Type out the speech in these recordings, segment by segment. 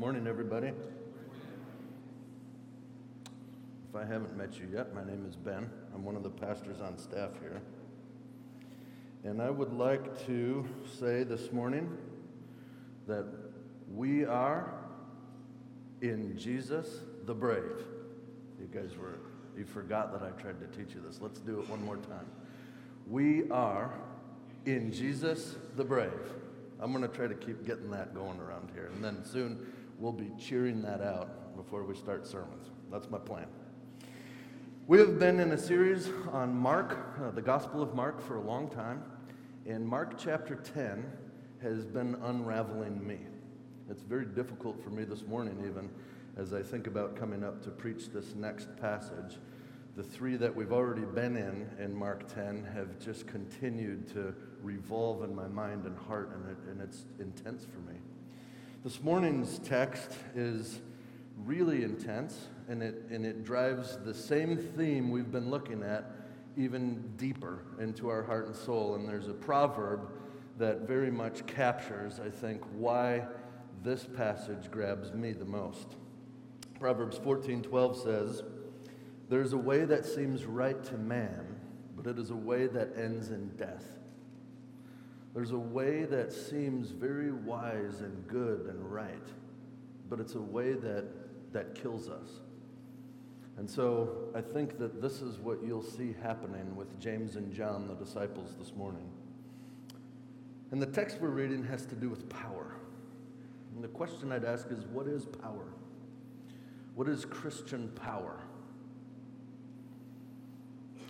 morning, everybody. If I haven't met you yet, my name is Ben. I'm one of the pastors on staff here. And I would like to say this morning that we are in Jesus the brave. You guys were, you forgot that I tried to teach you this. Let's do it one more time. We are in Jesus the brave. I'm going to try to keep getting that going around here. And then soon we'll be cheering that out before we start sermons. That's my plan. We have been in a series on Mark, uh, the Gospel of Mark, for a long time. And Mark chapter 10 has been unraveling me. It's very difficult for me this morning, even as I think about coming up to preach this next passage. The three that we've already been in in Mark 10 have just continued to revolve in my mind and heart, and, it, and it's intense for me. This morning's text is really intense, and it, and it drives the same theme we've been looking at even deeper into our heart and soul. And there's a proverb that very much captures, I think, why this passage grabs me the most. Proverbs 14:12 says, "There's a way that seems right to man, but it is a way that ends in death." There's a way that seems very wise and good and right, but it's a way that, that kills us. And so I think that this is what you'll see happening with James and John, the disciples, this morning. And the text we're reading has to do with power. And the question I'd ask is what is power? What is Christian power?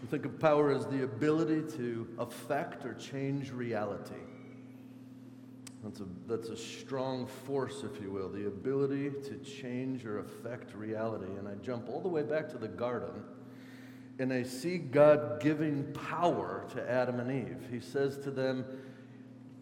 You think of power as the ability to affect or change reality. That's a, that's a strong force, if you will, the ability to change or affect reality. And I jump all the way back to the garden and I see God giving power to Adam and Eve. He says to them,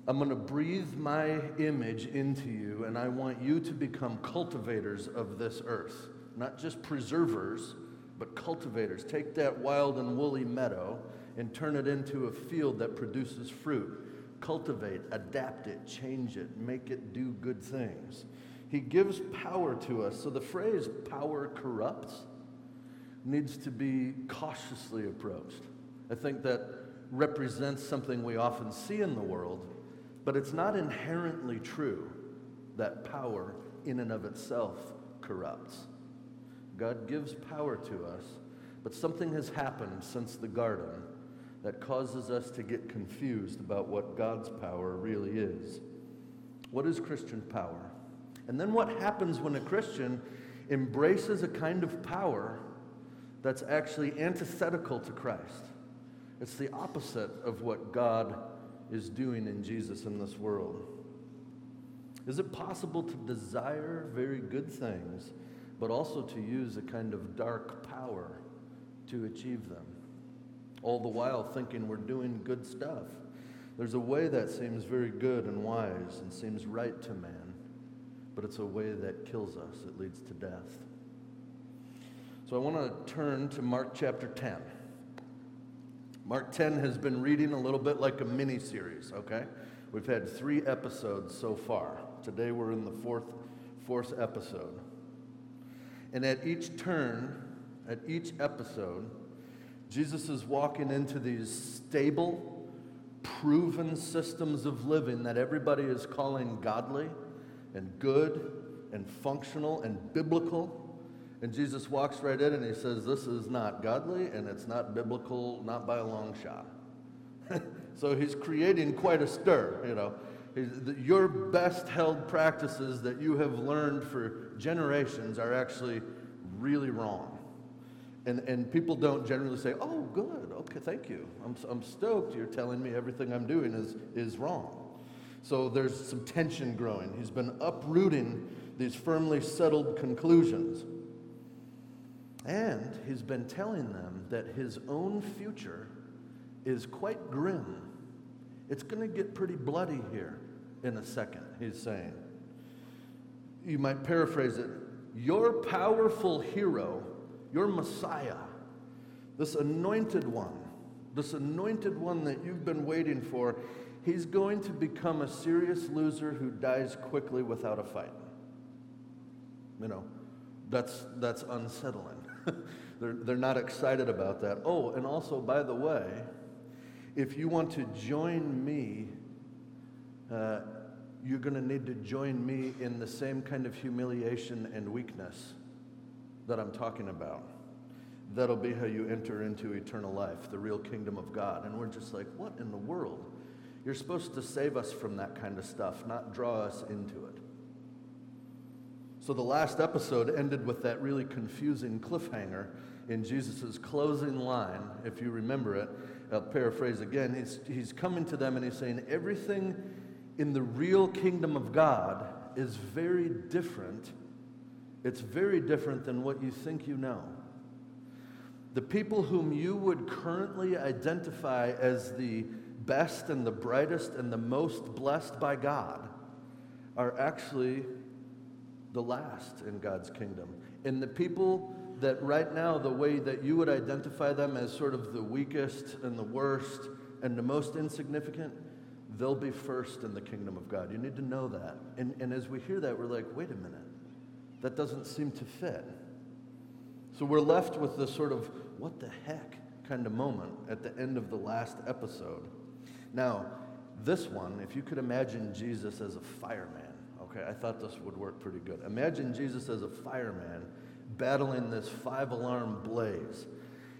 I'm going to breathe my image into you, and I want you to become cultivators of this earth, not just preservers but cultivators. Take that wild and woolly meadow and turn it into a field that produces fruit. Cultivate, adapt it, change it, make it do good things. He gives power to us. So the phrase power corrupts needs to be cautiously approached. I think that represents something we often see in the world, but it's not inherently true that power in and of itself corrupts. God gives power to us, but something has happened since the garden that causes us to get confused about what God's power really is. What is Christian power? And then what happens when a Christian embraces a kind of power that's actually antithetical to Christ? It's the opposite of what God is doing in Jesus in this world. Is it possible to desire very good things but also to use a kind of dark power to achieve them. All the while thinking we're doing good stuff. There's a way that seems very good and wise and seems right to man, but it's a way that kills us, it leads to death. So I want to turn to Mark chapter 10. Mark 10 has been reading a little bit like a mini series, okay? We've had three episodes so far. Today we're in the fourth, fourth episode. And at each turn, at each episode, Jesus is walking into these stable, proven systems of living that everybody is calling godly and good and functional and biblical. And Jesus walks right in and he says, This is not godly and it's not biblical, not by a long shot. so he's creating quite a stir, you know. Your best held practices that you have learned for generations are actually really wrong. And, and people don't generally say, oh, good, okay, thank you. I'm, I'm stoked you're telling me everything I'm doing is, is wrong. So there's some tension growing. He's been uprooting these firmly settled conclusions. And he's been telling them that his own future is quite grim. It's going to get pretty bloody here in a second, he's saying. You might paraphrase it your powerful hero, your Messiah, this anointed one, this anointed one that you've been waiting for, he's going to become a serious loser who dies quickly without a fight. You know, that's, that's unsettling. they're, they're not excited about that. Oh, and also, by the way, if you want to join me, uh, you're going to need to join me in the same kind of humiliation and weakness that I'm talking about. That'll be how you enter into eternal life, the real kingdom of God. And we're just like, what in the world? You're supposed to save us from that kind of stuff, not draw us into it. So the last episode ended with that really confusing cliffhanger in Jesus' closing line, if you remember it. I'll paraphrase again. He's, he's coming to them and he's saying, Everything in the real kingdom of God is very different. It's very different than what you think you know. The people whom you would currently identify as the best and the brightest and the most blessed by God are actually the last in God's kingdom. And the people that right now, the way that you would identify them as sort of the weakest and the worst and the most insignificant, they'll be first in the kingdom of God. You need to know that. And, and as we hear that, we're like, wait a minute, that doesn't seem to fit. So we're left with this sort of what the heck kind of moment at the end of the last episode. Now, this one, if you could imagine Jesus as a fireman, okay, I thought this would work pretty good. Imagine Jesus as a fireman battling this five alarm blaze.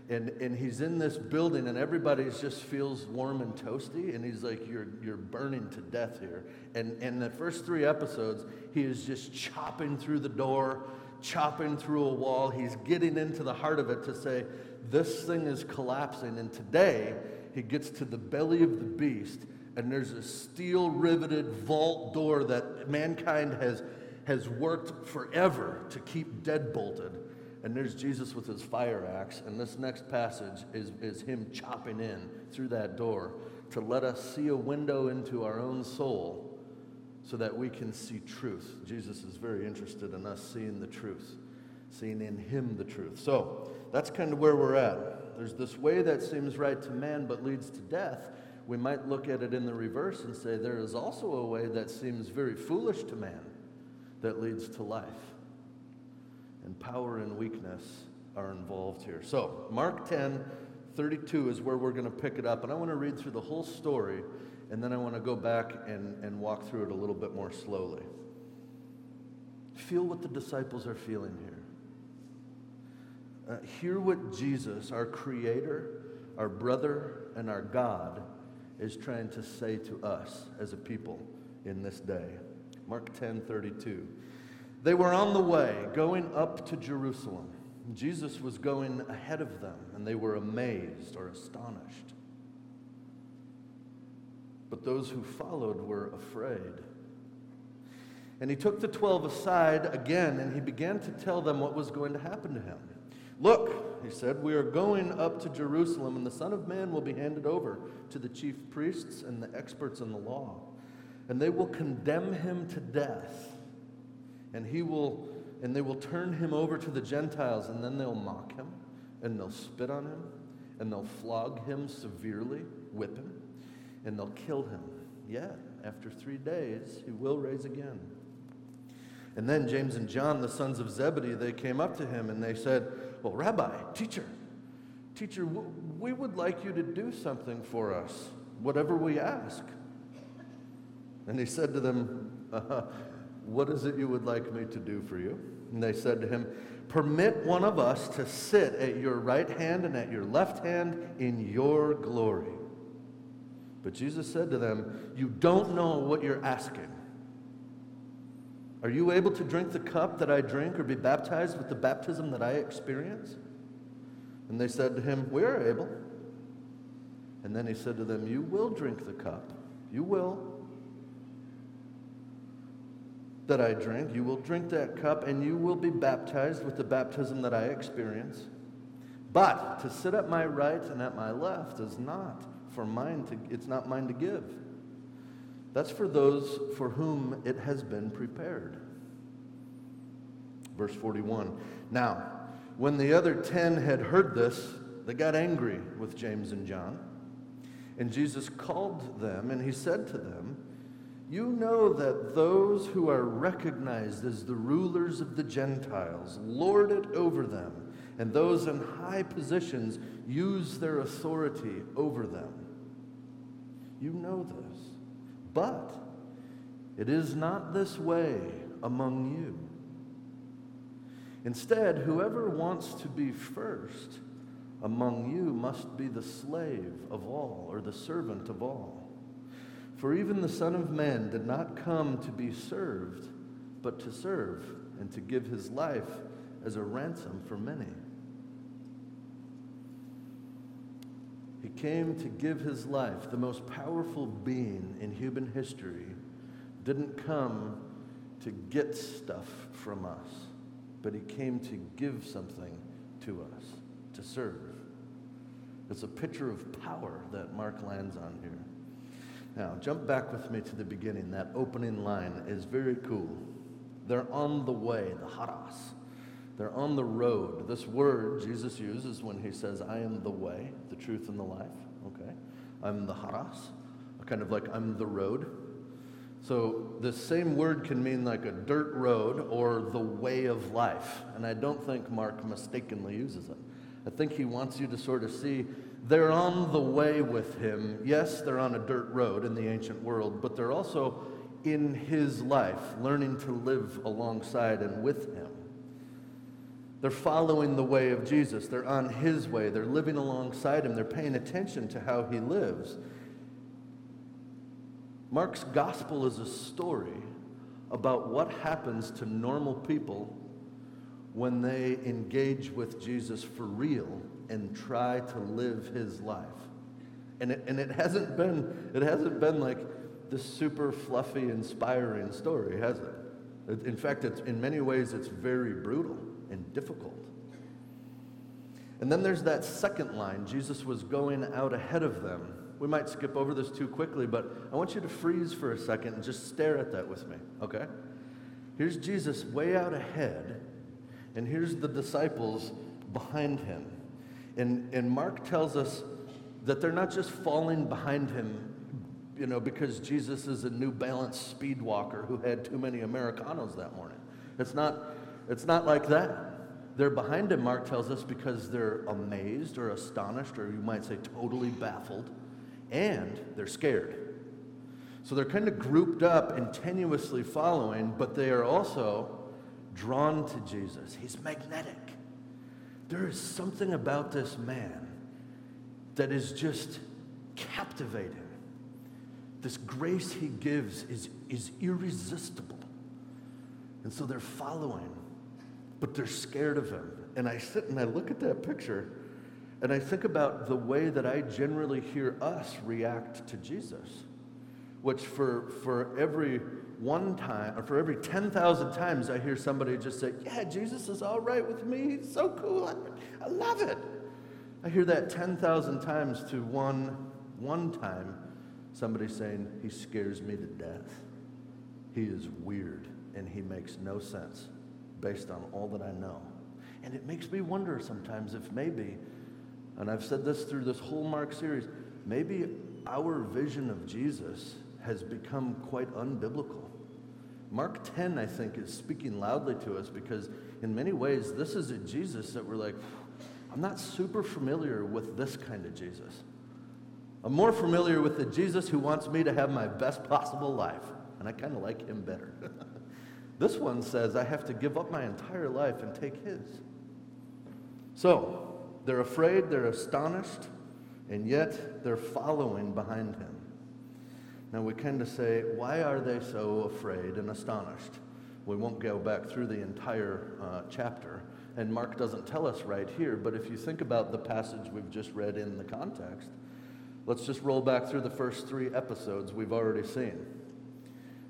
And, and he's in this building and everybody just feels warm and toasty. And he's like you're, you're burning to death here. And in the first three episodes he is just chopping through the door chopping through a wall. He's getting into the heart of it to say this thing is collapsing. And today he gets to the belly of the beast and there's a steel riveted vault door that mankind has has worked forever to keep deadbolted. And there's Jesus with his fire axe. And this next passage is, is him chopping in through that door to let us see a window into our own soul so that we can see truth. Jesus is very interested in us seeing the truth, seeing in him the truth. So that's kind of where we're at. There's this way that seems right to man but leads to death. We might look at it in the reverse and say there is also a way that seems very foolish to man that leads to life. And power and weakness are involved here. So, Mark 10, 32 is where we're going to pick it up. And I want to read through the whole story, and then I want to go back and, and walk through it a little bit more slowly. Feel what the disciples are feeling here. Uh, hear what Jesus, our Creator, our brother, and our God, is trying to say to us as a people in this day. Mark 10 32. They were on the way, going up to Jerusalem. Jesus was going ahead of them, and they were amazed or astonished. But those who followed were afraid. And he took the twelve aside again, and he began to tell them what was going to happen to him. Look, he said, we are going up to Jerusalem, and the Son of Man will be handed over to the chief priests and the experts in the law and they will condemn him to death. And he will and they will turn him over to the Gentiles, and then they'll mock him, and they'll spit on him, and they'll flog him severely, whip him, and they'll kill him. Yet, after three days, he will rise again. And then James and John, the sons of Zebedee, they came up to him and they said, Well, Rabbi, teacher, teacher, we would like you to do something for us, whatever we ask. And he said to them, uh, What is it you would like me to do for you? And they said to him, Permit one of us to sit at your right hand and at your left hand in your glory. But Jesus said to them, You don't know what you're asking. Are you able to drink the cup that I drink or be baptized with the baptism that I experience? And they said to him, We are able. And then he said to them, You will drink the cup. You will that I drink. You will drink that cup, and you will be baptized with the baptism that I experience. But to sit at my right and at my left is not for mine to, it's not mine to give. That's for those for whom it has been prepared. Verse 41. Now, when the other ten had heard this, they got angry with James and John. And Jesus called them and he said to them, You know that those who are recognized as the rulers of the Gentiles lord it over them, and those in high positions use their authority over them. You know this. But it is not this way among you. Instead, whoever wants to be first among you must be the slave of all or the servant of all. For even the Son of Man did not come to be served, but to serve and to give his life as a ransom for many. He came to give his life. The most powerful being in human history didn't come to get stuff from us, but he came to give something to us, to serve. It's a picture of power that Mark lands on here. Now, jump back with me to the beginning. That opening line is very cool. They're on the way, the haras. They're on the road. This word Jesus uses when he says, I am the way, the truth, and the life. Okay? I'm the haras. Kind of like I'm the road. So the same word can mean like a dirt road or the way of life. And I don't think Mark mistakenly uses it. I think he wants you to sort of see they're on the way with him. Yes, they're on a dirt road in the ancient world, but they're also in his life, learning to live alongside and with him. They're following the way of Jesus. They're on his way. They're living alongside him. They're paying attention to how he lives. Mark's gospel is a story about what happens to normal people when they engage with Jesus for real and try to live his life. And it, and it hasn't been it hasn't been like this super fluffy, inspiring story, has it? In fact, it's, in many ways, it's very brutal and difficult. And then there's that second line Jesus was going out ahead of them. We might skip over this too quickly, but I want you to freeze for a second and just stare at that with me, okay? Here's Jesus way out ahead, and here's the disciples behind him. And, and Mark tells us that they're not just falling behind him, you know, because Jesus is a New Balance speed walker who had too many Americanos that morning. It's not, it's not like that. They're behind him, Mark tells us, because they're amazed or astonished, or you might say totally baffled, and they're scared. So they're kind of grouped up and tenuously following, but they are also drawn to Jesus. He's magnetic. There is something about this man that is just captivating. This grace he gives is, is irresistible. And so they're following but they're scared of him. And I sit and I look at that picture and I think about the way that I generally hear us react to Jesus, which for, for every one time, or for every 10,000 times, I hear somebody just say, Yeah, Jesus is all right with me. He's so cool. I, I love it. I hear that 10,000 times to one, one time, somebody saying, He scares me to death. He is weird and he makes no sense based on all that I know. And it makes me wonder sometimes if maybe, and I've said this through this whole Mark series, maybe our vision of Jesus has become quite unbiblical. Mark 10, I think, is speaking loudly to us because in many ways, this is a Jesus that we're like, I'm not super familiar with this kind of Jesus. I'm more familiar with the Jesus who wants me to have my best possible life, and I kind of like him better. This one says, I have to give up my entire life and take his. So, they're afraid, they're astonished, and yet they're following behind him. Now, we kind of say, why are they so afraid and astonished? We won't go back through the entire uh, chapter, and Mark doesn't tell us right here, but if you think about the passage we've just read in the context, let's just roll back through the first three episodes we've already seen.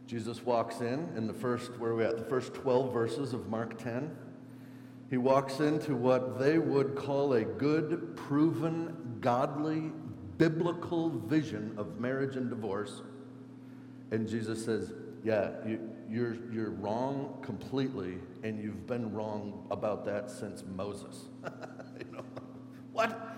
Jesus walks in in the first, where are we at? The first 12 verses of Mark 10. He walks into what they would call a good, proven, godly, biblical vision of marriage and divorce. And Jesus says, Yeah, you, you're, you're wrong completely, and you've been wrong about that since Moses. you know? What?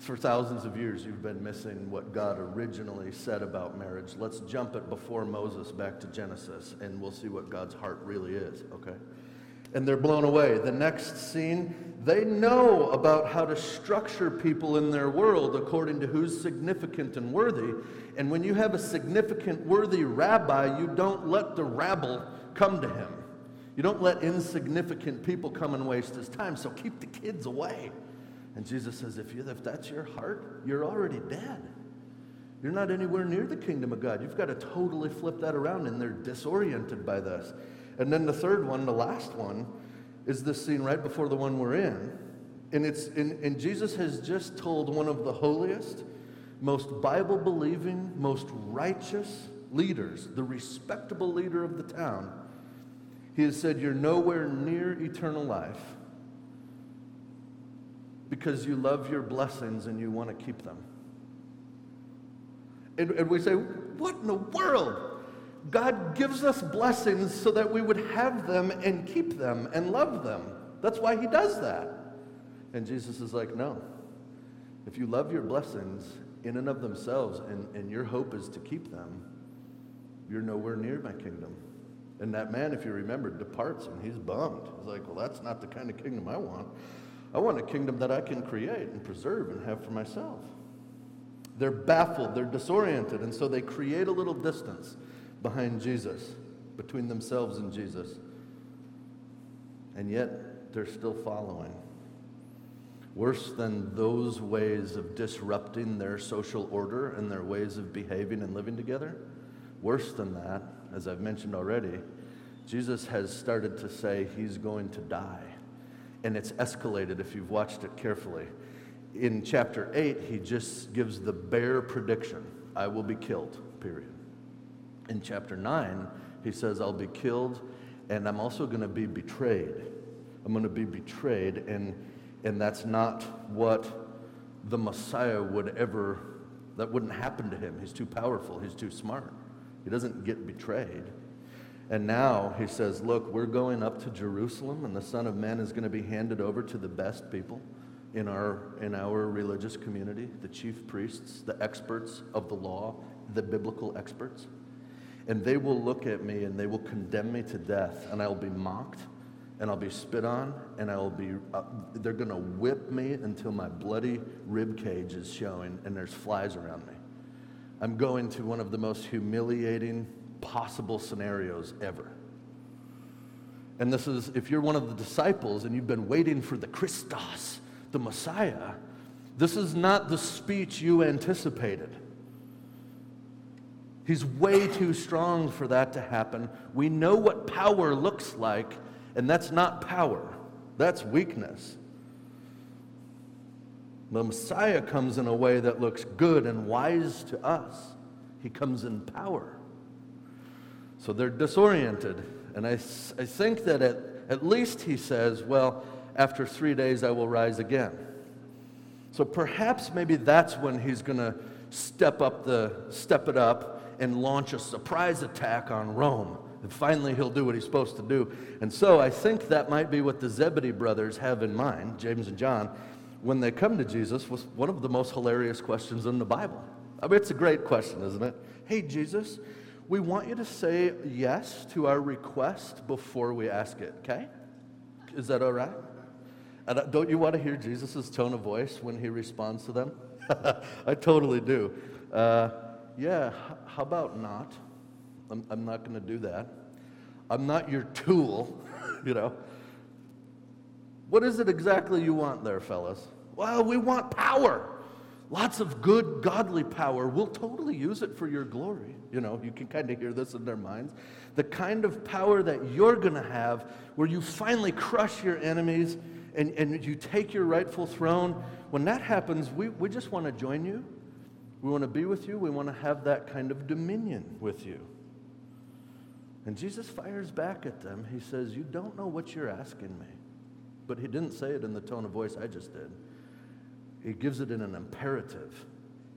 for thousands of years, you've been missing what God originally said about marriage. Let's jump it before Moses back to Genesis, and we'll see what God's heart really is, okay? And they're blown away. The next scene, they know about how to structure people in their world according to who's significant and worthy. And when you have a significant, worthy rabbi, you don't let the rabble come to him. You don't let insignificant people come and waste his time. So keep the kids away. And Jesus says, if, you, if that's your heart, you're already dead. You're not anywhere near the kingdom of God. You've got to totally flip that around, and they're disoriented by this. And then the third one, the last one, is this scene right before the one we're in. And, it's, and, and Jesus has just told one of the holiest, most Bible believing, most righteous leaders, the respectable leader of the town, he has said, You're nowhere near eternal life because you love your blessings and you want to keep them. And, and, we say, What in the world? God gives us blessings so that we would have them and keep them and love them. That's why He does that. And Jesus is like, No. If you love your blessings in and of themselves and, and your hope is to keep them, you're nowhere near my kingdom. And that man, if you remember, departs and he's bummed. He's like, Well, that's not the kind of kingdom I want. I want a kingdom that I can create and preserve and have for myself. They're baffled, they're disoriented, and so they create a little distance behind Jesus, between themselves and Jesus. And yet, they're still following. Worse than those ways of disrupting their social order and their ways of behaving and living together, worse than that, as I've mentioned already, Jesus has started to say he's going to die and it's escalated if you've watched it carefully. In chapter 8, he just gives the bare prediction I will be killed, period. In chapter 9, he says, I'll be killed and I'm also going to be betrayed. I'm going to be betrayed, and, and that's not what the Messiah would ever, that wouldn't happen to him. He's too powerful, he's too smart. He doesn't get betrayed. And now he says, Look, we're going up to Jerusalem, and the Son of Man is going to be handed over to the best people in our, in our religious community the chief priests, the experts of the law, the biblical experts. And they will look at me and they will condemn me to death, and I'll be mocked, and I'll be spit on, and I'll be, uh, they're going to whip me until my bloody rib cage is showing and there's flies around me. I'm going to one of the most humiliating possible scenarios ever. And this is, if you're one of the disciples and you've been waiting for the Christos, the Messiah, this is not the speech you anticipated. He's way too strong for that to happen. We know what power looks like, and that's not power, that's weakness. The Messiah comes in a way that looks good and wise to us. He comes in power. So they're disoriented. And I, I think that at, at least he says, well, after three days I will rise again. So perhaps maybe that's when he's going to step up the step it up and launch a surprise attack on Rome. And finally he'll do what he's supposed to do. And so I think that might be what the Zebedee brothers have in mind, James and John, when they come to Jesus was one of the most hilarious questions in the Bible. I mean, it's a great question, isn't it? Hey, Jesus, we want you to say yes to our request before we ask it, okay? Is that all right? And uh, don't you want to hear Jesus' tone of voice when he responds to them? I totally do. Uh, yeah, how about not? I'm, I'm not going to do that. I'm not your tool, you know. What is it exactly you want there, fellas? Well, we want power lots of good, godly power. We'll totally use it for your glory. You know, you can kind of hear this in their minds. The kind of power that you're going to have where you finally crush your enemies and, and you take your rightful throne. When that happens, we, we just want to join you. We want to be with you. We want to have that kind of dominion with you. And Jesus fires back at them. He says, You don't know what you're asking me. But he didn't say it in the tone of voice I just did. He gives it in an imperative.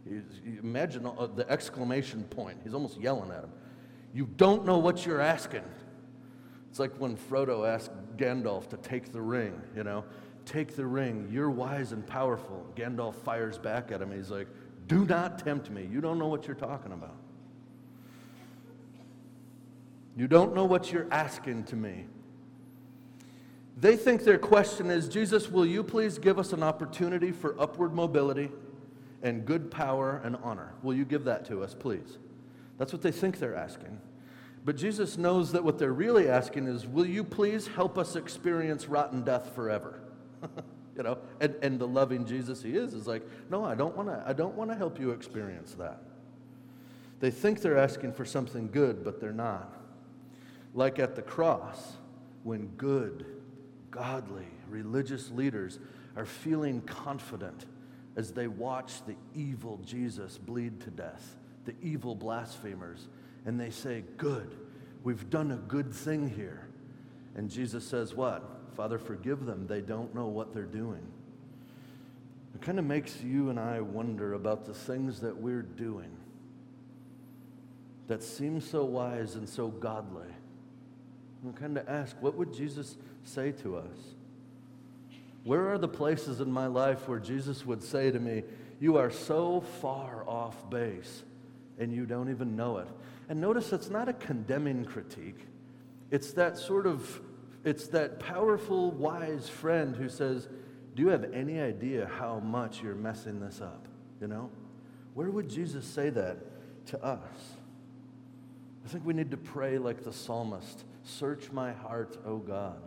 He's, imagine uh, the exclamation point. He's almost yelling at him. You don't know what you're asking. It's like when Frodo asked Gandalf to take the ring, you know. Take the ring. You're wise and powerful. Gandalf fires back at him. He's like, Do not tempt me. You don't know what you're talking about. You don't know what you're asking to me. They think their question is Jesus, will you please give us an opportunity for upward mobility and good power and honor? Will you give that to us, please? That's what they think they're asking. But Jesus knows that what they're really asking is, will you please help us experience rotten death forever? you know, and, and the loving Jesus he is is like, no, I don't want to I don't want to help you experience that. They think they're asking for something good, but they're not. Like at the cross, when good, godly, religious leaders are feeling confident as they watch the evil Jesus bleed to death, the evil blasphemers, and they say, Good, we've done a good thing here. And Jesus says, What? Father, forgive them. They don't know what they're doing. It kind of makes you and I wonder about the things that we're doing that seem so wise and so godly. We kind of ask, what would Jesus say to us? Where are the places in my life where Jesus would say to me, You are so far off base and you don't even know it? And notice it's not a condemning critique, it's that sort of it's that powerful, wise friend who says, Do you have any idea how much you're messing this up? You know? Where would Jesus say that to us? I think we need to pray like the psalmist Search my heart, O God.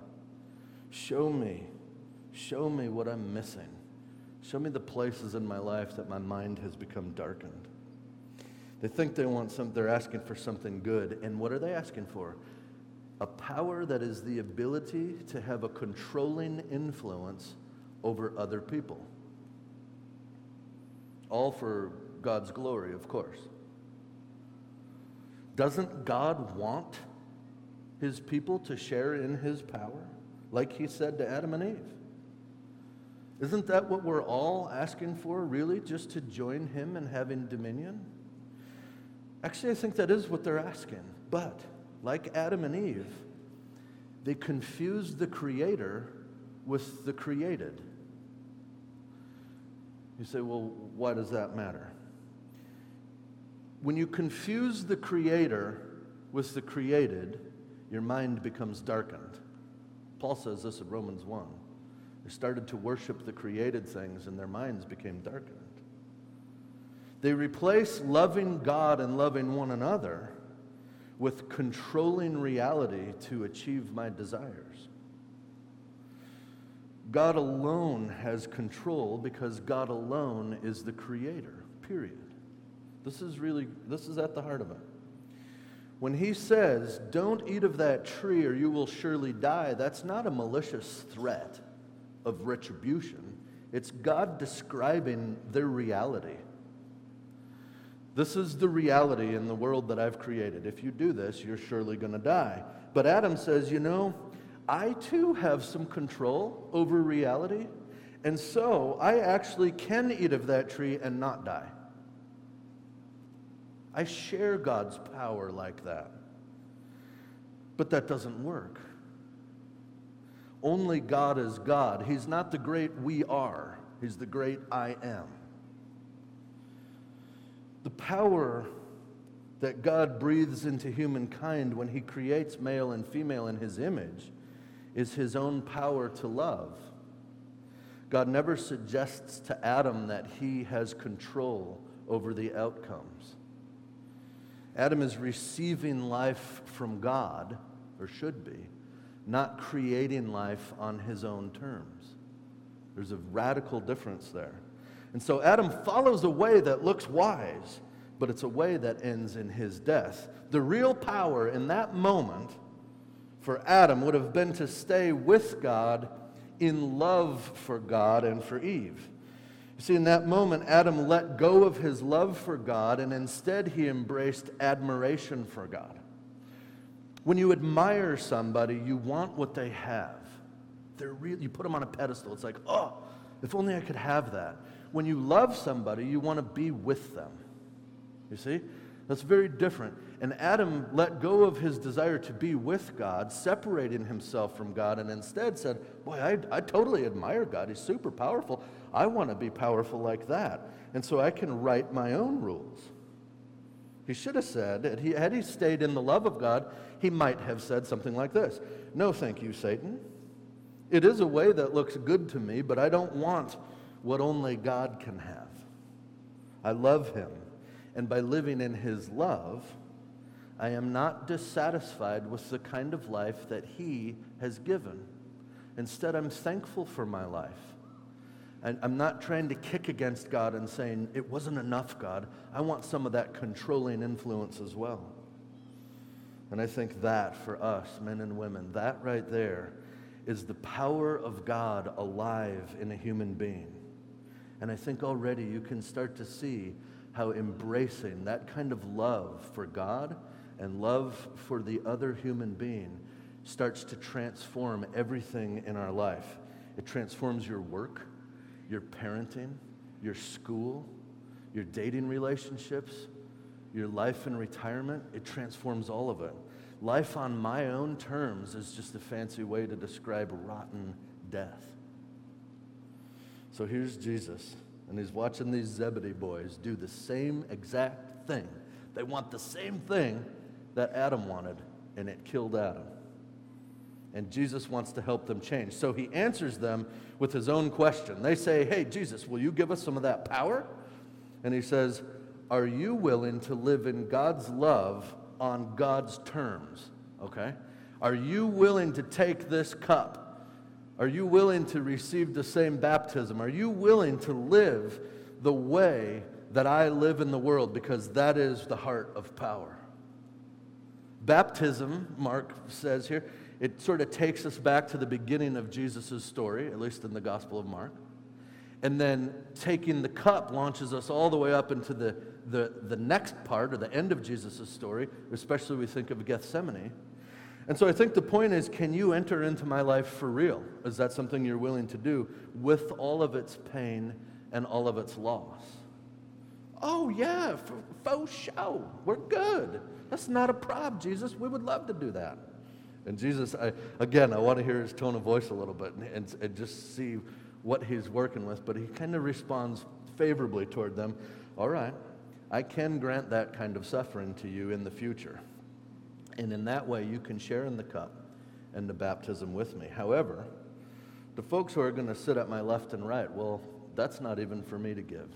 Show me, show me what I'm missing. Show me the places in my life that my mind has become darkened. They think they want some, they're asking for something good. And what are they asking for? A power that is the ability to have a controlling influence over other people. All for God's glory, of course. Doesn't God want his people to share in his power, like he said to Adam and Eve? Isn't that what we're all asking for, really, just to join him in having dominion? Actually, I think that is what they're asking. But like Adam and Eve, they confused the Creator with the created. You say, well, why does that matter? When you confuse the Creator with the created, your mind becomes darkened. Paul says this in Romans 1. They started to worship the created things, and their minds became darkened. They replace loving God and loving one another with controlling reality to achieve my desires. God alone has control because God alone is the creator, period. This is really, this is at the heart of it. When he says, Don't eat of that tree or you will surely die, that's not a malicious threat of retribution. It's God describing their reality. This is the reality in the world that I've created. If you do this, you're surely going to die. But Adam says, You know, I too have some control over reality, and so I actually can eat of that tree and not die. I share God's power like that. But that doesn't work. Only God is God. He's not the great we are, He's the great I am. The power that God breathes into humankind when he creates male and female in his image is his own power to love. God never suggests to Adam that he has control over the outcomes. Adam is receiving life from God, or should be, not creating life on his own terms. There's a radical difference there. And so Adam follows a way that looks wise, but it's a way that ends in his death. The real power in that moment for Adam would have been to stay with God in love for God and for Eve. You see, in that moment, Adam let go of his love for God and instead he embraced admiration for God. When you admire somebody, you want what they have. They're real, you put them on a pedestal. It's like, oh, if only I could have that when you love somebody, you want to be with them. You see? That's very different. And Adam let go of his desire to be with God, separating himself from God, and instead said, Boy, I, I totally admire God. He's super powerful. I want to be powerful like that. And so I can write my own rules. He should have said, had he, had he stayed in the love of God, he might have said something like this No, thank you, Satan. It is a way that looks good to me, but I don't want what only God can have. I love him. And by living in his love, I am not dissatisfied with the kind of life that he has given. Instead, I'm thankful for my life. And I'm not trying to kick against God and saying, it wasn't enough, God. I want some of that controlling influence as well. And I think that for us, men and women, that right there is the power of God alive in a human being. And I think already you can start to see how embracing that kind of love for God and love for the other human being starts to transform everything in our life. It transforms your work, your parenting, your school, your dating relationships, your life in retirement. It transforms all of it. Life on my own terms is just a fancy way to describe rotten death. So here's Jesus, and he's watching these Zebedee boys do the same exact thing. They want the same thing that Adam wanted, and it killed Adam. And Jesus wants to help them change. So he answers them with his own question. They say, Hey, Jesus, will you give us some of that power? And he says, Are you willing to live in God's love on God's terms? Okay? Are you willing to take this cup? Are you willing to receive the same baptism? Are you willing to live the way that I live in the world? Because that is the heart of power. Baptism, Mark says here, it sort of takes us back to the beginning of Jesus' story, at least in the Gospel of Mark. And then taking the cup launches us all the way up into the, the, the next part or the end of Jesus' story, especially we think of Gethsemane. And so I think the point is can you enter into my life for real? Is that something you're willing to do with all of its pain and all of its loss? Oh, yeah, faux show. We're good. That's not a problem, Jesus. We would love to do that. And Jesus, I, again, I want to hear his tone of voice a little bit and, and, and just see what he's working with, but he kind of responds favorably toward them. All right, I can grant that kind of suffering to you in the future. And in that way, you can share in the cup and the baptism with me. However, the folks who are going to sit at my left and right, well, that's not even for me to give.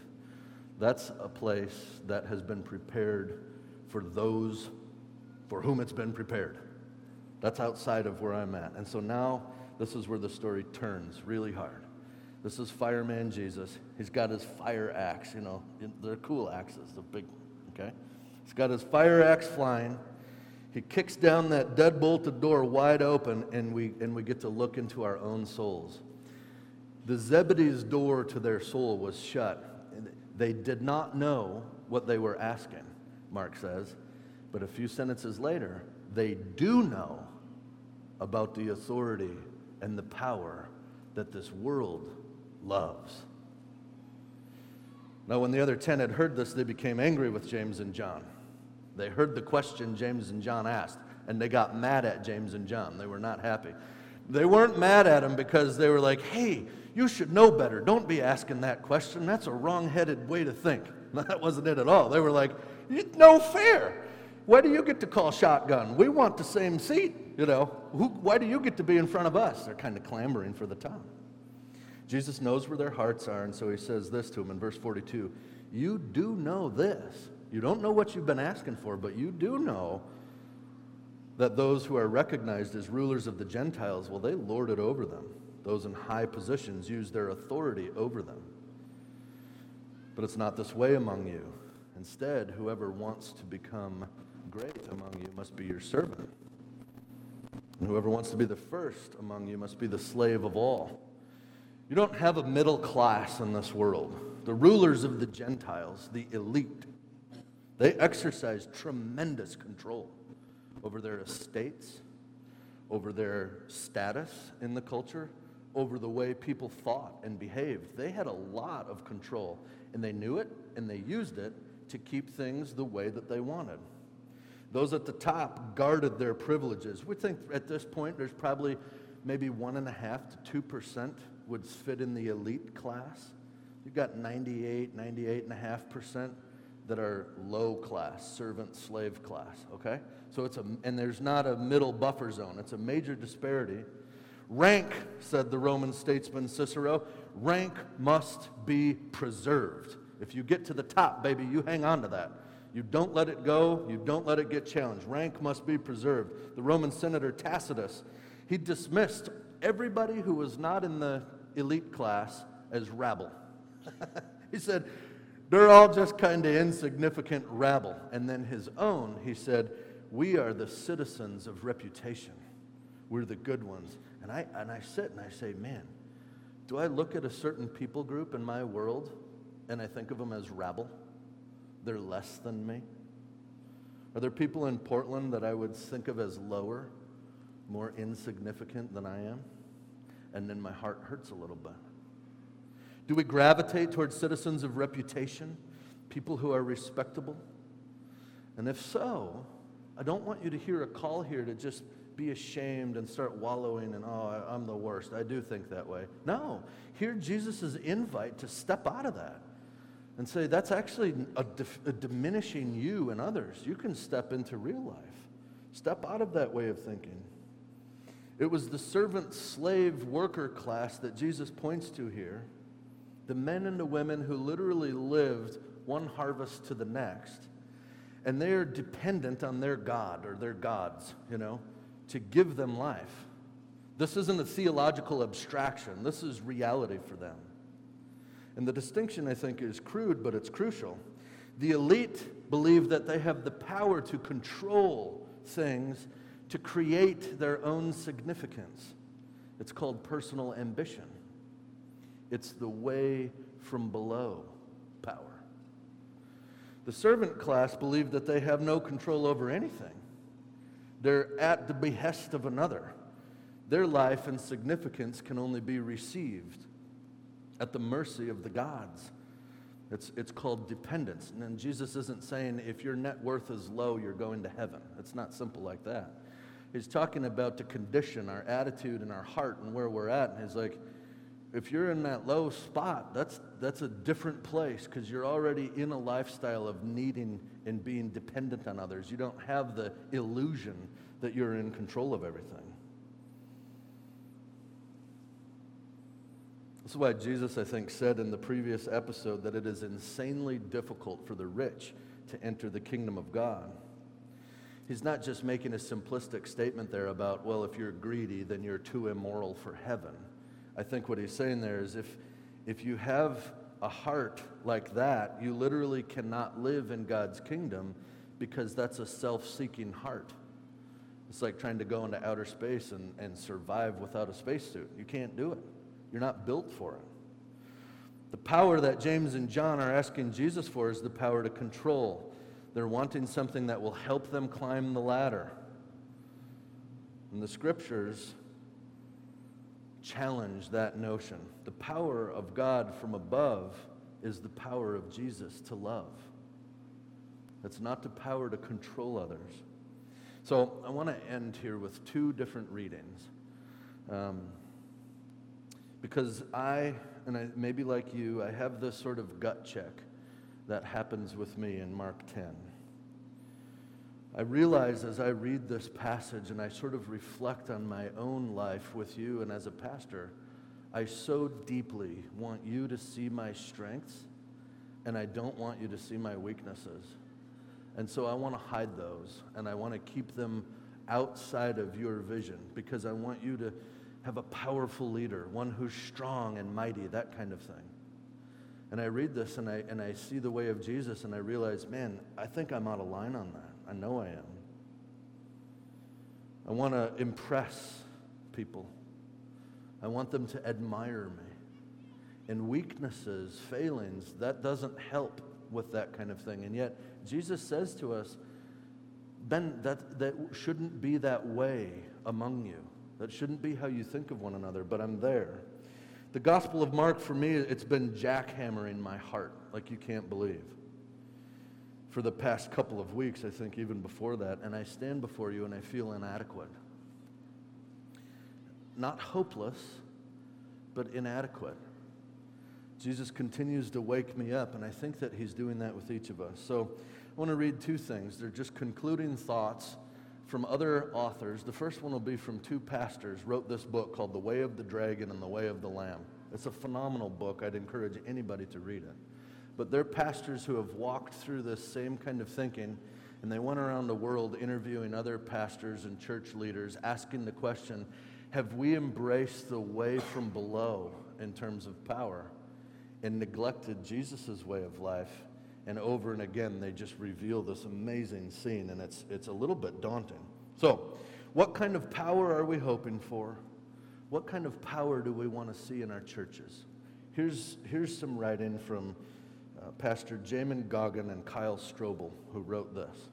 That's a place that has been prepared for those for whom it's been prepared. That's outside of where I'm at. And so now this is where the story turns really hard. This is fireman Jesus. He's got his fire axe, you know, they're cool axes, the big, okay? He's got his fire axe flying. He kicks down that dead-bolted door wide open, and we, and we get to look into our own souls. The Zebedee's door to their soul was shut. They did not know what they were asking. Mark says. But a few sentences later, they do know about the authority and the power that this world loves. Now, when the other ten had heard this, they became angry with James and John. They heard the question James and John asked, and they got mad at James and John. They were not happy. They weren't mad at him because they were like, hey, you should know better. Don't be asking that question. That's a wrong headed way to think. that wasn't it at all. They were like, no fair. Why do you get to call shotgun? We want the same seat, you know. Who, why do you get to be in front of us? They're kind of clamoring for the top. Jesus knows where their hearts are, and so he says this to them in verse 42 You do know this. You don't know what you've been asking for, but you do know that those who are recognized as rulers of the Gentiles, well, they lord it over them. Those in high positions use their authority over them. But it's not this way among you. Instead, whoever wants to become great among you must be your servant. And whoever wants to be the first among you must be the slave of all. You don't have a middle class in this world. The rulers of the Gentiles, the elite, they exercise tremendous control over their estates, over their status in the culture, over the way people thought and behaved. They had a lot of control, and they knew it, and they used it to keep things the way that they wanted. Those at the top guarded their privileges. We think at this point there's probably maybe one and a half to two percent would fit in the elite class. You've got 98, 98 and a half percent that are low class, servant slave class, okay? So it's a, and there's not a middle buffer zone. It's a major disparity. Rank, said the Roman statesman Cicero, rank must be preserved. If you get to the top, baby, you hang on to that. You don't let it go, you don't let it get challenged. Rank must be preserved. The Roman senator Tacitus, he dismissed everybody who was not in the elite class as rabble. he said, they're all just kind of insignificant rabble. And then his own, he said, We are the citizens of reputation. We're the good ones. And I, and I sit and I say, Man, do I look at a certain people group in my world and I think of them as rabble? They're less than me? Are there people in Portland that I would think of as lower, more insignificant than I am? And then my heart hurts a little bit. Do we gravitate towards citizens of reputation, people who are respectable? And if so, I don't want you to hear a call here to just be ashamed and start wallowing and, oh, I'm the worst. I do think that way. No, hear Jesus' invite to step out of that and say, that's actually a, a diminishing you and others. You can step into real life, step out of that way of thinking. It was the servant slave worker class that Jesus points to here the men and the women who literally lived one harvest to the next. And they are dependent on their God or their gods, you know, to give them life. This isn't a theological abstraction, this is reality for them. And the distinction, I think, is crude, but it's crucial. The elite believe that they have the power to control things, to create their own significance. It's called personal ambition. It's the way from below power. The servant class believe that they have no control over anything. They're at the behest of another. Their life and significance can only be received at the mercy of the gods. It's, it's called dependence. And Jesus isn't saying if your net worth is low, you're going to heaven. It's not simple like that. He's talking about the condition, our attitude, and our heart, and where we're at. And he's like, if you're in that low spot, that's, that's a different place because you're already in a lifestyle of needing and being dependent on others. You don't have the illusion that you're in control of everything. This is why Jesus, I think, said in the previous episode that it is insanely difficult for the rich to enter the kingdom of God. He's not just making a simplistic statement there about, well, if you're greedy, then you're too immoral for heaven. I think what he's saying there is if, if you have a heart like that, you literally cannot live in God's kingdom because that's a self seeking heart. It's like trying to go into outer space and, and survive without a spacesuit. You can't do it, you're not built for it. The power that James and John are asking Jesus for is the power to control. They're wanting something that will help them climb the ladder. And the scriptures, challenge that notion. The power of God from above is the power of Jesus to love. It's not the power to control others. So I want to end here with two different readings. Um, because I, and I, maybe like you, I have this sort of gut check that happens with me in Mark 10. I realize as I read this passage and I sort of reflect on my own life with you and as a pastor, I so deeply want you to see my strengths and I don't want you to see my weaknesses. And so I want to hide those and I want to keep them outside of your vision because I want you to have a powerful leader, one who's strong and mighty, that kind of thing. And I read this and I, and I see the way of Jesus and I realize, man, I think I'm out of line on that. I know I am. I want to impress people. I want them to admire me. And weaknesses, failings, that doesn't help with that kind of thing. And yet, Jesus says to us, Ben, that, that shouldn't be that way among you. That shouldn't be how you think of one another, but I'm there. The Gospel of Mark, for me, it's been jackhammering my heart like you can't believe. For the past couple of weeks, I think even before that, and I stand before you and I feel inadequate. Not hopeless, but inadequate. Jesus continues to wake me up, and I think that He's doing that with each of us. So I want to read two things. They're just concluding thoughts from other authors. The first one will be from two pastors wrote this book called The Way of the Dragon and The Way of the Lamb. It's a phenomenal book. I'd encourage anybody to read it. But they're pastors who have walked through this same kind of thinking, and they went around the world interviewing other pastors and church leaders, asking the question Have we embraced the way from below in terms of power and neglected Jesus' way of life? And over and again, they just reveal this amazing scene, and it's, it's a little bit daunting. So, what kind of power are we hoping for? What kind of power do we want to see in our churches? Here's, here's some writing from uh, Pastor Jamin Goggin and Kyle Strobel, who wrote this.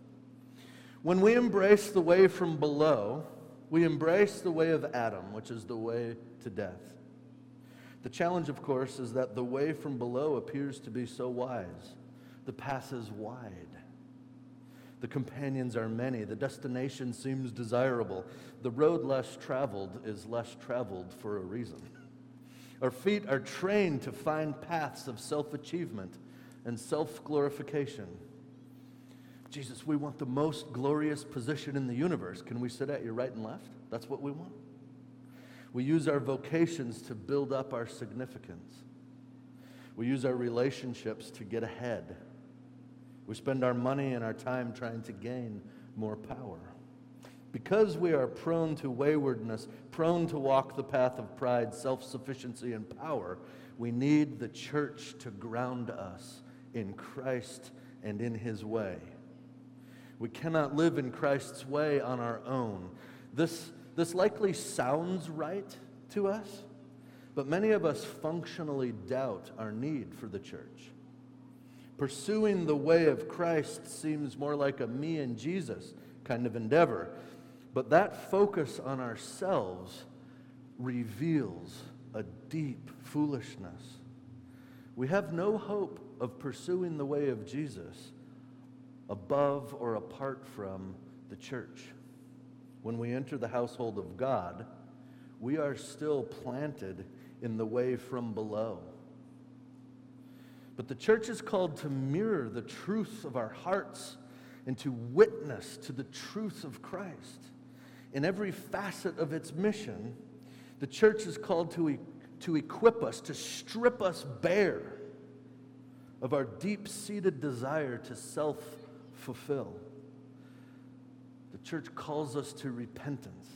When we embrace the way from below, we embrace the way of Adam, which is the way to death. The challenge, of course, is that the way from below appears to be so wise. The path is wide. The companions are many. The destination seems desirable. The road less traveled is less traveled for a reason. Our feet are trained to find paths of self achievement and self glorification. Jesus, we want the most glorious position in the universe. Can we sit at your right and left? That's what we want. We use our vocations to build up our significance. We use our relationships to get ahead. We spend our money and our time trying to gain more power. Because we are prone to waywardness, prone to walk the path of pride, self sufficiency, and power, we need the church to ground us in Christ and in his way. We cannot live in Christ's way on our own. This, this likely sounds right to us, but many of us functionally doubt our need for the church. Pursuing the way of Christ seems more like a me and Jesus kind of endeavor, but that focus on ourselves reveals a deep foolishness. We have no hope of pursuing the way of Jesus above or apart from the church. When we enter the household of God, we are still planted in the way from below. But the church is called to mirror the truth of our hearts and to witness to the truth of Christ. In every facet of its mission, the church is called to, to equip us, to strip us bare of our deep seated desire to self fulfill. The church calls us to repentance,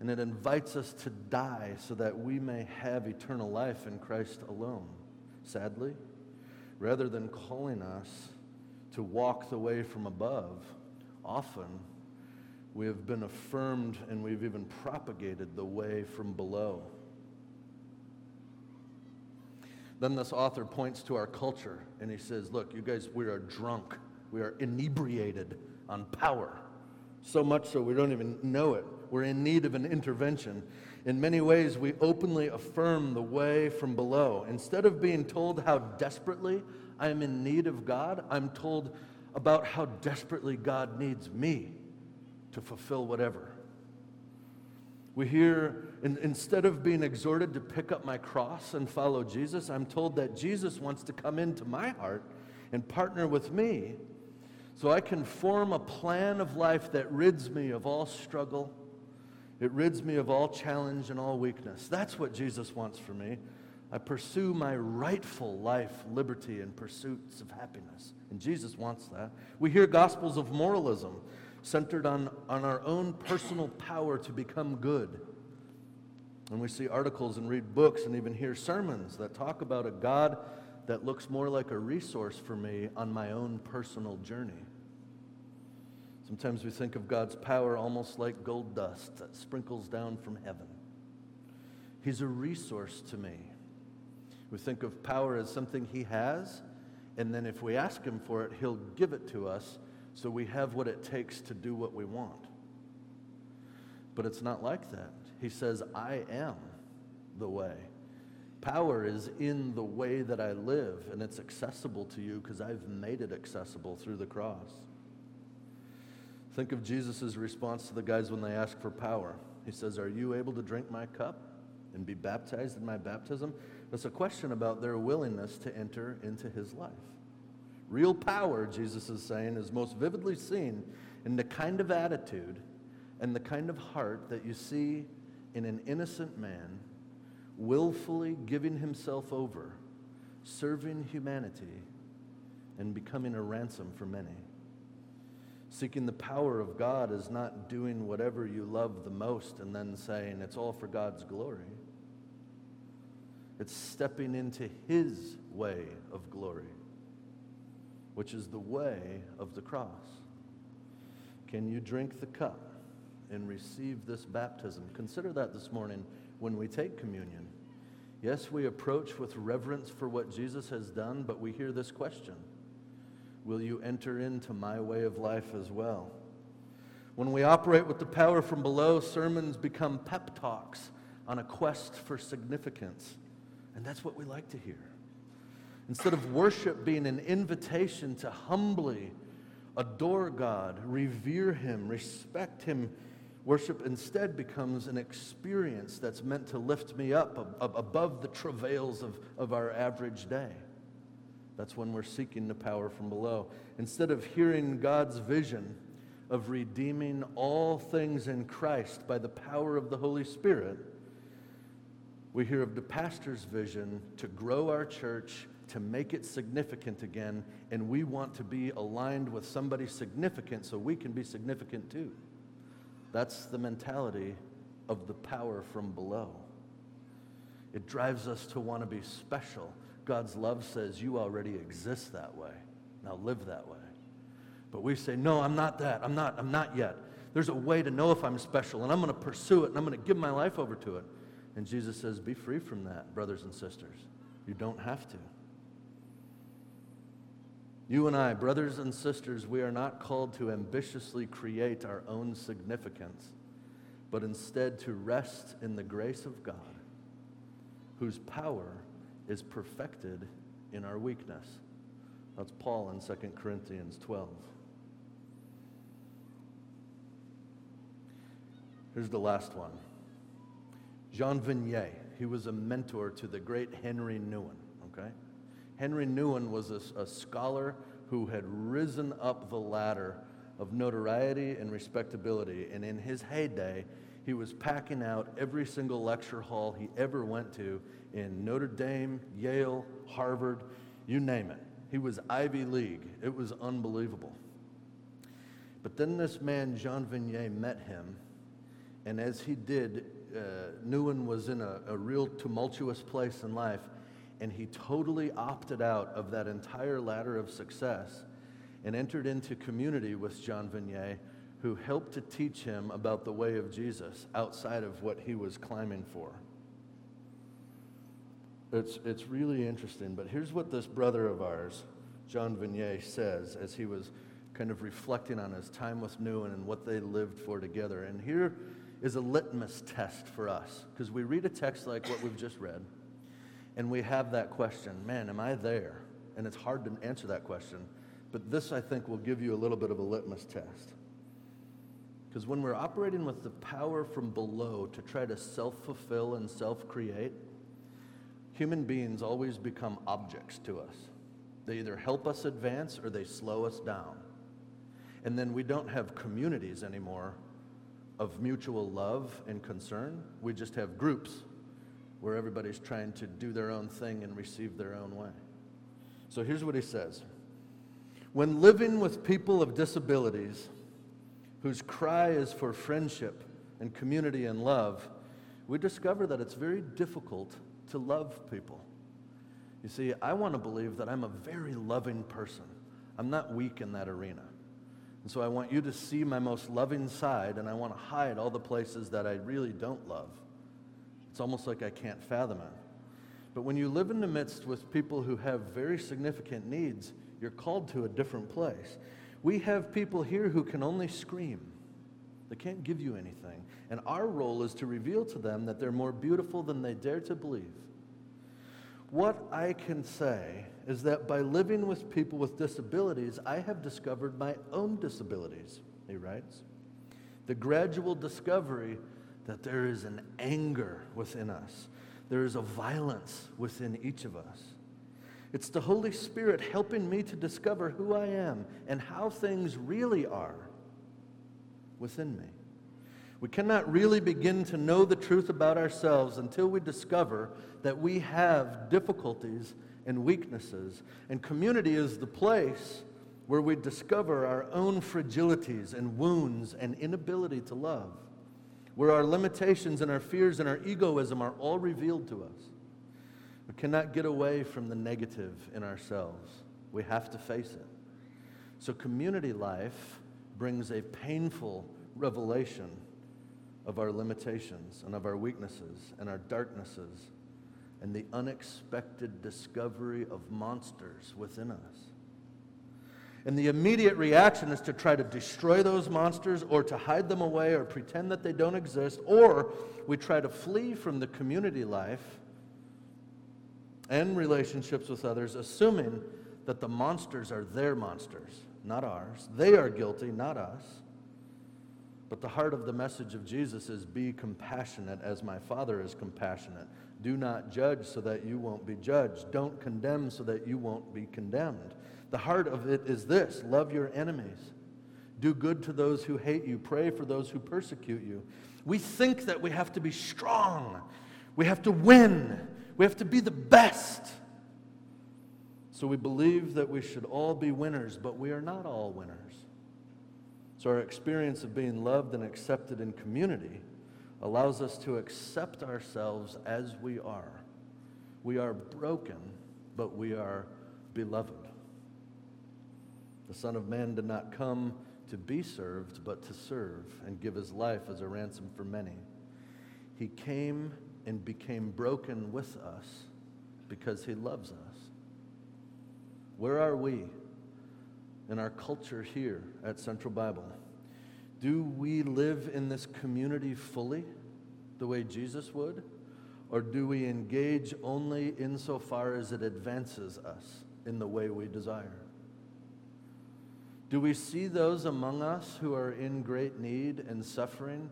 and it invites us to die so that we may have eternal life in Christ alone. Sadly, rather than calling us to walk the way from above, often we have been affirmed and we've even propagated the way from below. Then this author points to our culture and he says, Look, you guys, we are drunk. We are inebriated on power. So much so we don't even know it. We're in need of an intervention. In many ways, we openly affirm the way from below. Instead of being told how desperately I am in need of God, I'm told about how desperately God needs me to fulfill whatever. We hear, in, instead of being exhorted to pick up my cross and follow Jesus, I'm told that Jesus wants to come into my heart and partner with me so I can form a plan of life that rids me of all struggle, it rids me of all challenge and all weakness. That's what Jesus wants for me. I pursue my rightful life, liberty, and pursuits of happiness. And Jesus wants that. We hear gospels of moralism centered on, on our own personal power to become good. And we see articles and read books and even hear sermons that talk about a God that looks more like a resource for me on my own personal journey. Sometimes we think of God's power almost like gold dust that sprinkles down from heaven. He's a resource to me. We think of power as something He has, and then if we ask Him for it, He'll give it to us so we have what it takes to do what we want. But it's not like that. He says, I am the way, Power is in the way that I live, and it's accessible to you because I've made it accessible through the cross. Think of Jesus' response to the guys when they ask for power. He says, Are you able to drink my cup and be baptized in my baptism? It's a question about their willingness to enter into his life. Real power, Jesus is saying, is most vividly seen in the kind of attitude and the kind of heart that you see in an innocent man willfully giving himself over, serving humanity, and becoming a ransom for many. Seeking the power of God is not doing whatever you love the most and then saying it's all for God's glory. It's stepping into His way of glory, which is the way of the cross. Can you drink the cup and receive this baptism? Consider that this morning when we take communion. Yes, we approach with reverence for what Jesus has done, but we hear this question Will you enter into my way of life as well? When we operate with the power from below, sermons become pep talks on a quest for significance. And that's what we like to hear. Instead of worship being an invitation to humbly adore God, revere Him, respect Him, Worship instead becomes an experience that's meant to lift me up above the travails of, of our average day. That's when we're seeking the power from below. Instead of hearing God's vision of redeeming all things in Christ by the power of the Holy Spirit, we hear of the pastor's vision to grow our church, to make it significant again, and we want to be aligned with somebody significant so we can be significant too. That's the mentality of the power from below. It drives us to want to be special. God's love says you already exist that way. Now live that way. But we say, no, I'm not that. I'm not. I'm not yet. There's a way to know if I'm special, and I'm going to pursue it, and I'm going to give my life over to it. And Jesus says, be free from that, brothers and sisters. You don't have to. You and I, brothers and sisters, we are not called to ambitiously create our own significance, but instead to rest in the grace of God, whose power is perfected in our weakness. That's Paul in 2 Corinthians 12. Here's the last one Jean Vanier. He was a mentor to the great Henry Nouwen, okay? Henry Nouwen was a, a scholar who had risen up the ladder of notoriety and respectability. And in his heyday, he was packing out every single lecture hall he ever went to in Notre Dame, Yale, Harvard, you name it. He was Ivy League. It was unbelievable. But then this man, Jean Vanier, met him. And as he did, uh, was in a, a real tumultuous place in life and he totally opted out of that entire ladder of success and entered into community with Jean Vanier, who helped to teach him about the way of Jesus outside of what he was climbing for. It's, it's really interesting, but here's what this brother of ours, Jean Vanier, says as he was kind of reflecting on his time with Nouwen and what they lived for together. And here is a litmus test for us, because we read a text like what we've just read and we have that question man, am I there? And it's hard to answer that question. But this, I think, will give you a little bit of a litmus test. Because when we're operating with the power from below to try to self fulfill and self create, human beings always become objects to us. They either help us advance or they slow us down. And then we don't have communities anymore of mutual love and concern. We just have groups where everybody's trying to do their own thing and receive their own way. So here's what he says When living with people of disabilities whose cry is for friendship and community and love, we discover that it's very difficult to love people. You see, I want to believe that I'm a very loving person. I'm not weak in that arena. And so I want you to see my most loving side, and I want to hide all the places that I really don't love. It's almost like I can't fathom it. But when you live in the midst with people who have very significant needs, you're called to a different place. We have people here who can only scream. They can't give you anything. And our role is to reveal to them that they're more beautiful than they dare to believe. what I can say is that by living with people with disabilities, I have discovered my own disabilities, he writes. The gradual discovery that there is an anger within us, there is a violence within each of us. It's the Holy Spirit helping me to discover who I am and how things really are within me. We cannot really begin to know the truth about ourselves until we discover that we have difficulties and weaknesses. And community is the place where we discover our own fragilities and wounds and inability to love, where our limitations and our fears and our egoism are all revealed to us. We cannot get away from the negative in ourselves. We have to face it. So, community life brings a painful revelation of our limitations and of our weaknesses and our darknesses and the unexpected discovery of monsters within us. And the immediate reaction is to try to destroy those monsters or to hide them away or pretend that they don't exist, or we try to flee from the community life and relationships with others, assuming that the monsters are their monsters, not ours. They are guilty, not us. But the heart of the message of Jesus is be compassionate as my Father is compassionate. Do not judge so that you won't be judged. Don't condemn so that you won't be condemned. The heart of it is this love your enemies. Do good to those who hate you. Pray for those who persecute you. We think that we have to be strong. We have to win. We have to be the best. So we believe that we should all be winners, but we are not all winners. So, our experience of being loved and accepted in community allows us to accept ourselves as we are. We are broken, but we are beloved. The Son of Man did not come to be served, but to serve and give his life as a ransom for many. He came and became broken with us because he loves us. Where are we? in our culture here at Central Bible? Do we live in this community fully the way Jesus would? Or do we engage only insofar as it advances us in the way we desire? Do we see those among us who are in great need and suffering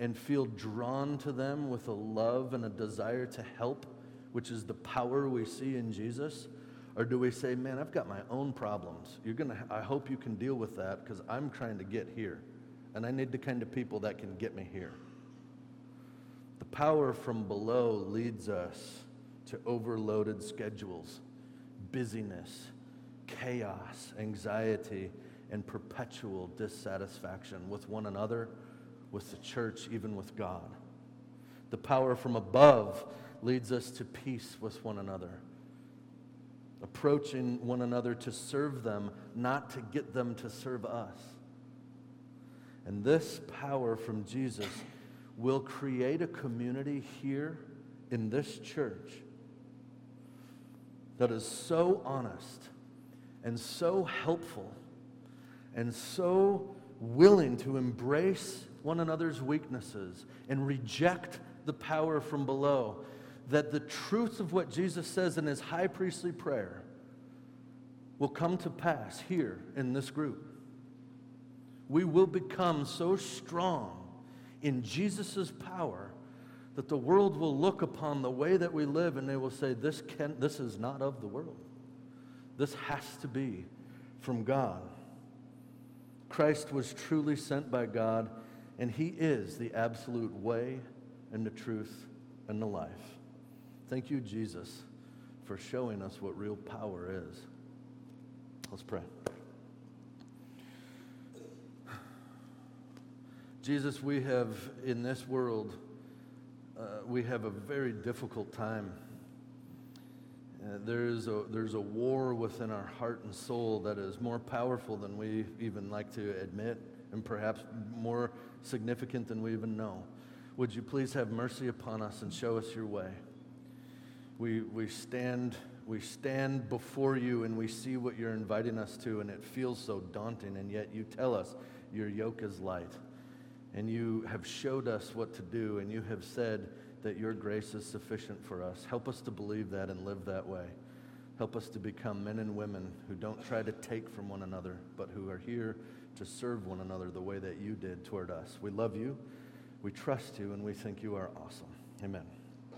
and feel drawn to them with a love and a desire to help, which is the power we see in Jesus? Or do we say, man, I've got my own problems. You're gonna, I hope you can deal with that because I'm trying to get here. And I need the kind of people that can get me here. The power from below leads us to overloaded schedules, busyness, chaos, anxiety, and perpetual dissatisfaction with one another, with the church, even with God. The power from above leads us to peace with one another approaching one another to serve them, not to get them to serve us. And this power from Jesus will create a community here in this church that is so honest and so helpful and so willing to embrace one another's weaknesses and reject the power from below that the truth of what Jesus says in his high priestly prayer will come to pass here in this group. We will become so strong in Jesus' power that the world will look upon the way that we live and they will say, This, can, this is not of the world. This has to be from God. Christ was truly sent by God, and He is the absolute way and the truth and the life. Thank you, Jesus, for showing us what real power is. Let's pray. Jesus, we have in this world, uh, we have a very difficult time. There is a, there's a war within our heart and soul that is more powerful than we even like to admit, and perhaps more significant than we even know. Would you please have mercy upon us and show us your way? we, we, stand, we stand before you and we see what you're inviting us to, and it feels so daunting, and yet you tell us your yoke is light. And you have showed us what to do, and you have said that your grace is sufficient for us. Help us to believe that and live that way. Help us to become men and women who don't try to take from one another, but who are here to serve one another the way that you did toward us. We love you, we trust you, and we think you are awesome. Amen.